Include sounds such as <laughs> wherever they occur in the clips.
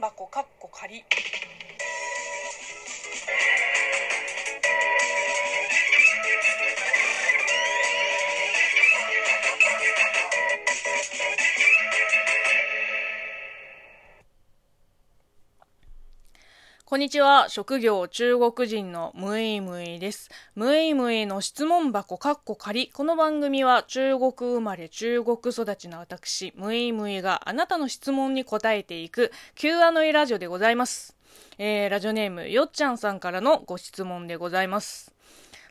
箱かっこ仮。こんにちは。職業中国人のムイムイです。ムイムイの質問箱カッコ仮。この番組は中国生まれ中国育ちの私、ムイムイがあなたの質問に答えていく Q&A ラジオでございます。えー、ラジオネームよっちゃんさんからのご質問でございます。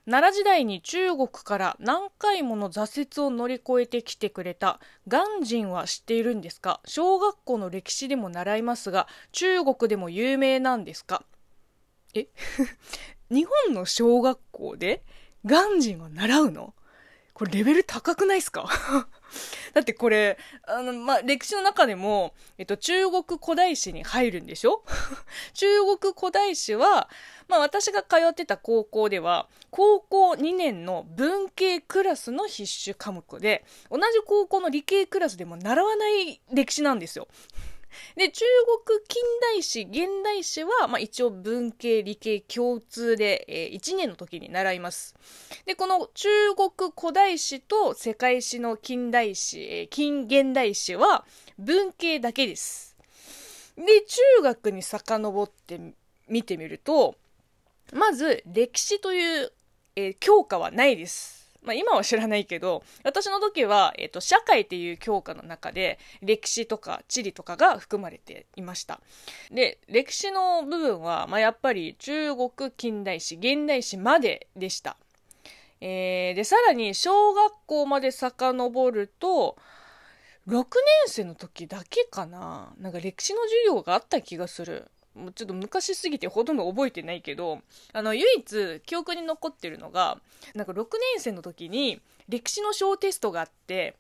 奈良時代に中国から何回もの挫折を乗り越えてきてくれた鑑真は知っているんですか？小学校の歴史でも習いますが中国でも有名なんですか？え？<laughs> 日本の小学校で鑑真を習うの？これレベル高くないっすか？<laughs> だってこれ、あの、まあ、歴史の中でも、えっと、中国古代史に入るんでしょ？<laughs> 中国古代史は、まあ、私が通ってた高校では、高校2年の文系クラスの必修科目で、同じ高校の理系クラスでも習わない歴史なんですよ。で、中国近代史、現代史は、まあ、一応文系、理系共通で、えー、1年の時に習います。で、この中国古代史と世界史の近代史、えー、近現代史は文系だけです。で、中学に遡って見てみると、まず、歴史という、えー、教科はないです。まあ、今は知らないけど、私の時は、えっ、と、社会っていう教科の中で、歴史とか地理とかが含まれていました。で、歴史の部分は、まあ、やっぱり中国近代史、現代史まででした。えー、で、さらに、小学校まで遡ると、6年生の時だけかななんか歴史の授業があった気がする。もうちょっと昔すぎてほとんど覚えてないけど、あの、唯一記憶に残ってるのが、なんか6年生の時に歴史の小テストがあって、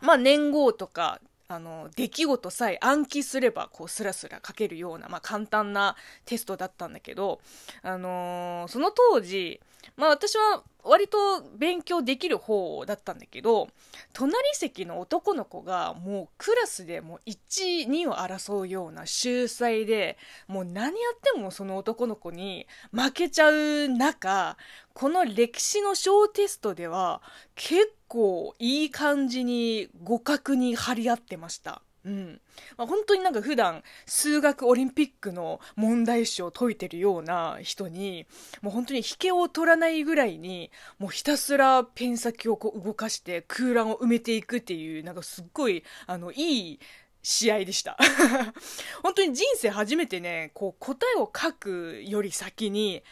まあ年号とか、あの、出来事さえ暗記すれば、こう、スラスラ書けるような、まあ簡単なテストだったんだけど、あのー、その当時、まあ私は割と勉強できる方だったんだけど、隣席の男の子がもうクラスでもう1、2を争うような秀才で、もう何やってもその男の子に負けちゃう中、この歴史の小テストでは結構いい感じに互角に張り合ってました。うん。まあ、本当になんか普段数学オリンピックの問題集を解いてるような人に、もう本当に引けを取らないぐらいに、もうひたすらペン先をこう動かして空欄を埋めていくっていう、なんかすっごい、あの、いい、試合でした <laughs> 本当に人生初めてね、こう答えを書くより先に、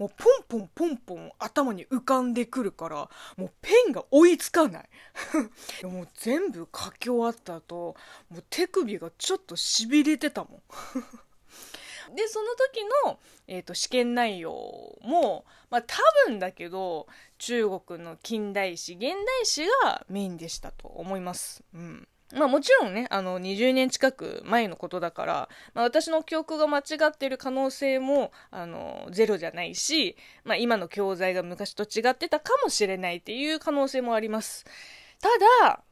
もうポンポンポンポン頭に浮かんでくるから、もうペンが追いつかない。<laughs> もう全部書き終わった後、もう手首がちょっと痺れてたもん。<laughs> で、その時の、えっ、ー、と、試験内容も、まあ多分だけど、中国の近代史、現代史がメインでしたと思います。うん。まあもちろんね、あの、20年近く前のことだから、まあ私の記憶が間違っている可能性も、あの、ゼロじゃないし、まあ今の教材が昔と違ってたかもしれないっていう可能性もあります。ただ、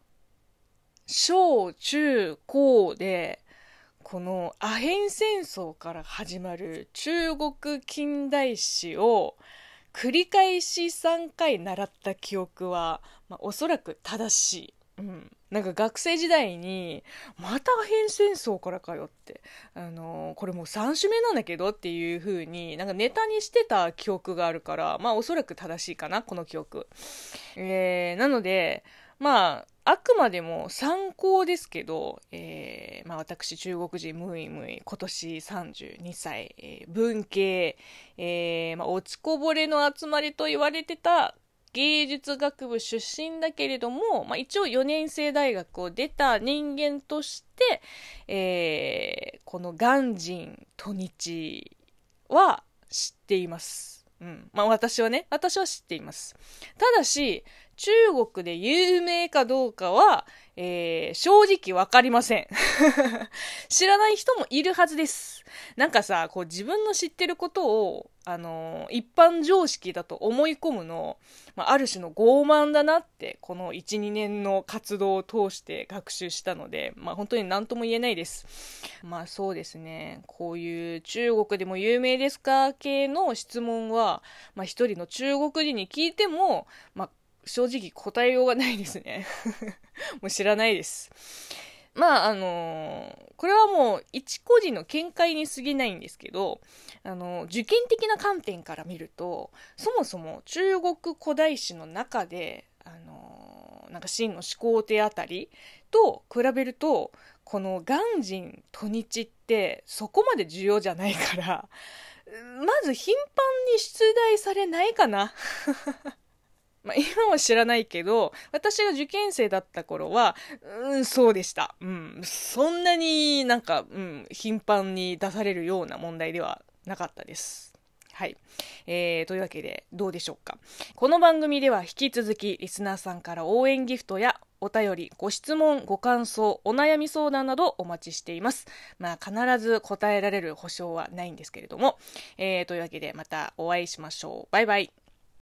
小中高で、このアヘン戦争から始まる中国近代史を繰り返し3回習った記憶は、まあ、おそらく正しい。うん。なんか学生時代に、また変戦争からかよって、あのー、これもう3種目なんだけどっていう風に、なんかネタにしてた記憶があるから、まあおそらく正しいかな、この記憶。えー、なので、まあ、あくまでも参考ですけど、えー、まあ私中国人ムイムイ、今年32歳、え、文系、え、まあ落ちこぼれの集まりと言われてた芸術学部出身だけれども、まあ、一応4年生大学を出た人間として、えー、この鑑真土日は知っています。うん。まあ私はね、私は知っています。ただし、中国で有名かどうかは、えー、正直わかりません。<laughs> 知らない人もいるはずです。なんかさ、こう自分の知ってることを、あのー、一般常識だと思い込むの、まあ、ある種の傲慢だなって、この1、2年の活動を通して学習したので、まあ本当に何とも言えないです。まあそうですね、こういう中国でも有名ですか？系の質問は、まあ一人の中国人に聞いても、まあ正直答えようがないですね。<laughs> もう知らないです。まあ、あのー、これはもう一個人の見解に過ぎないんですけど、あのー、受験的な観点から見ると、そもそも中国古代史の中で、あのー、なんか秦の始皇帝あたりと比べると、この鑑真土日ってそこまで重要じゃないから、まず頻繁に出題されないかなまあ、<laughs> 今は知らないけど、私が受験生だった頃は、うん、そうでした。うん、そんなになんか、うん、頻繁に出されるような問題ではなかったです。はい。えー、というわけで、どうでしょうか。この番組では引き続き、リスナーさんから応援ギフトやお便り、ご質問、ご感想、お悩み相談などお待ちしています。まあ、必ず答えられる保証はないんですけれども。えー、というわけで、またお会いしましょう。バイバイ。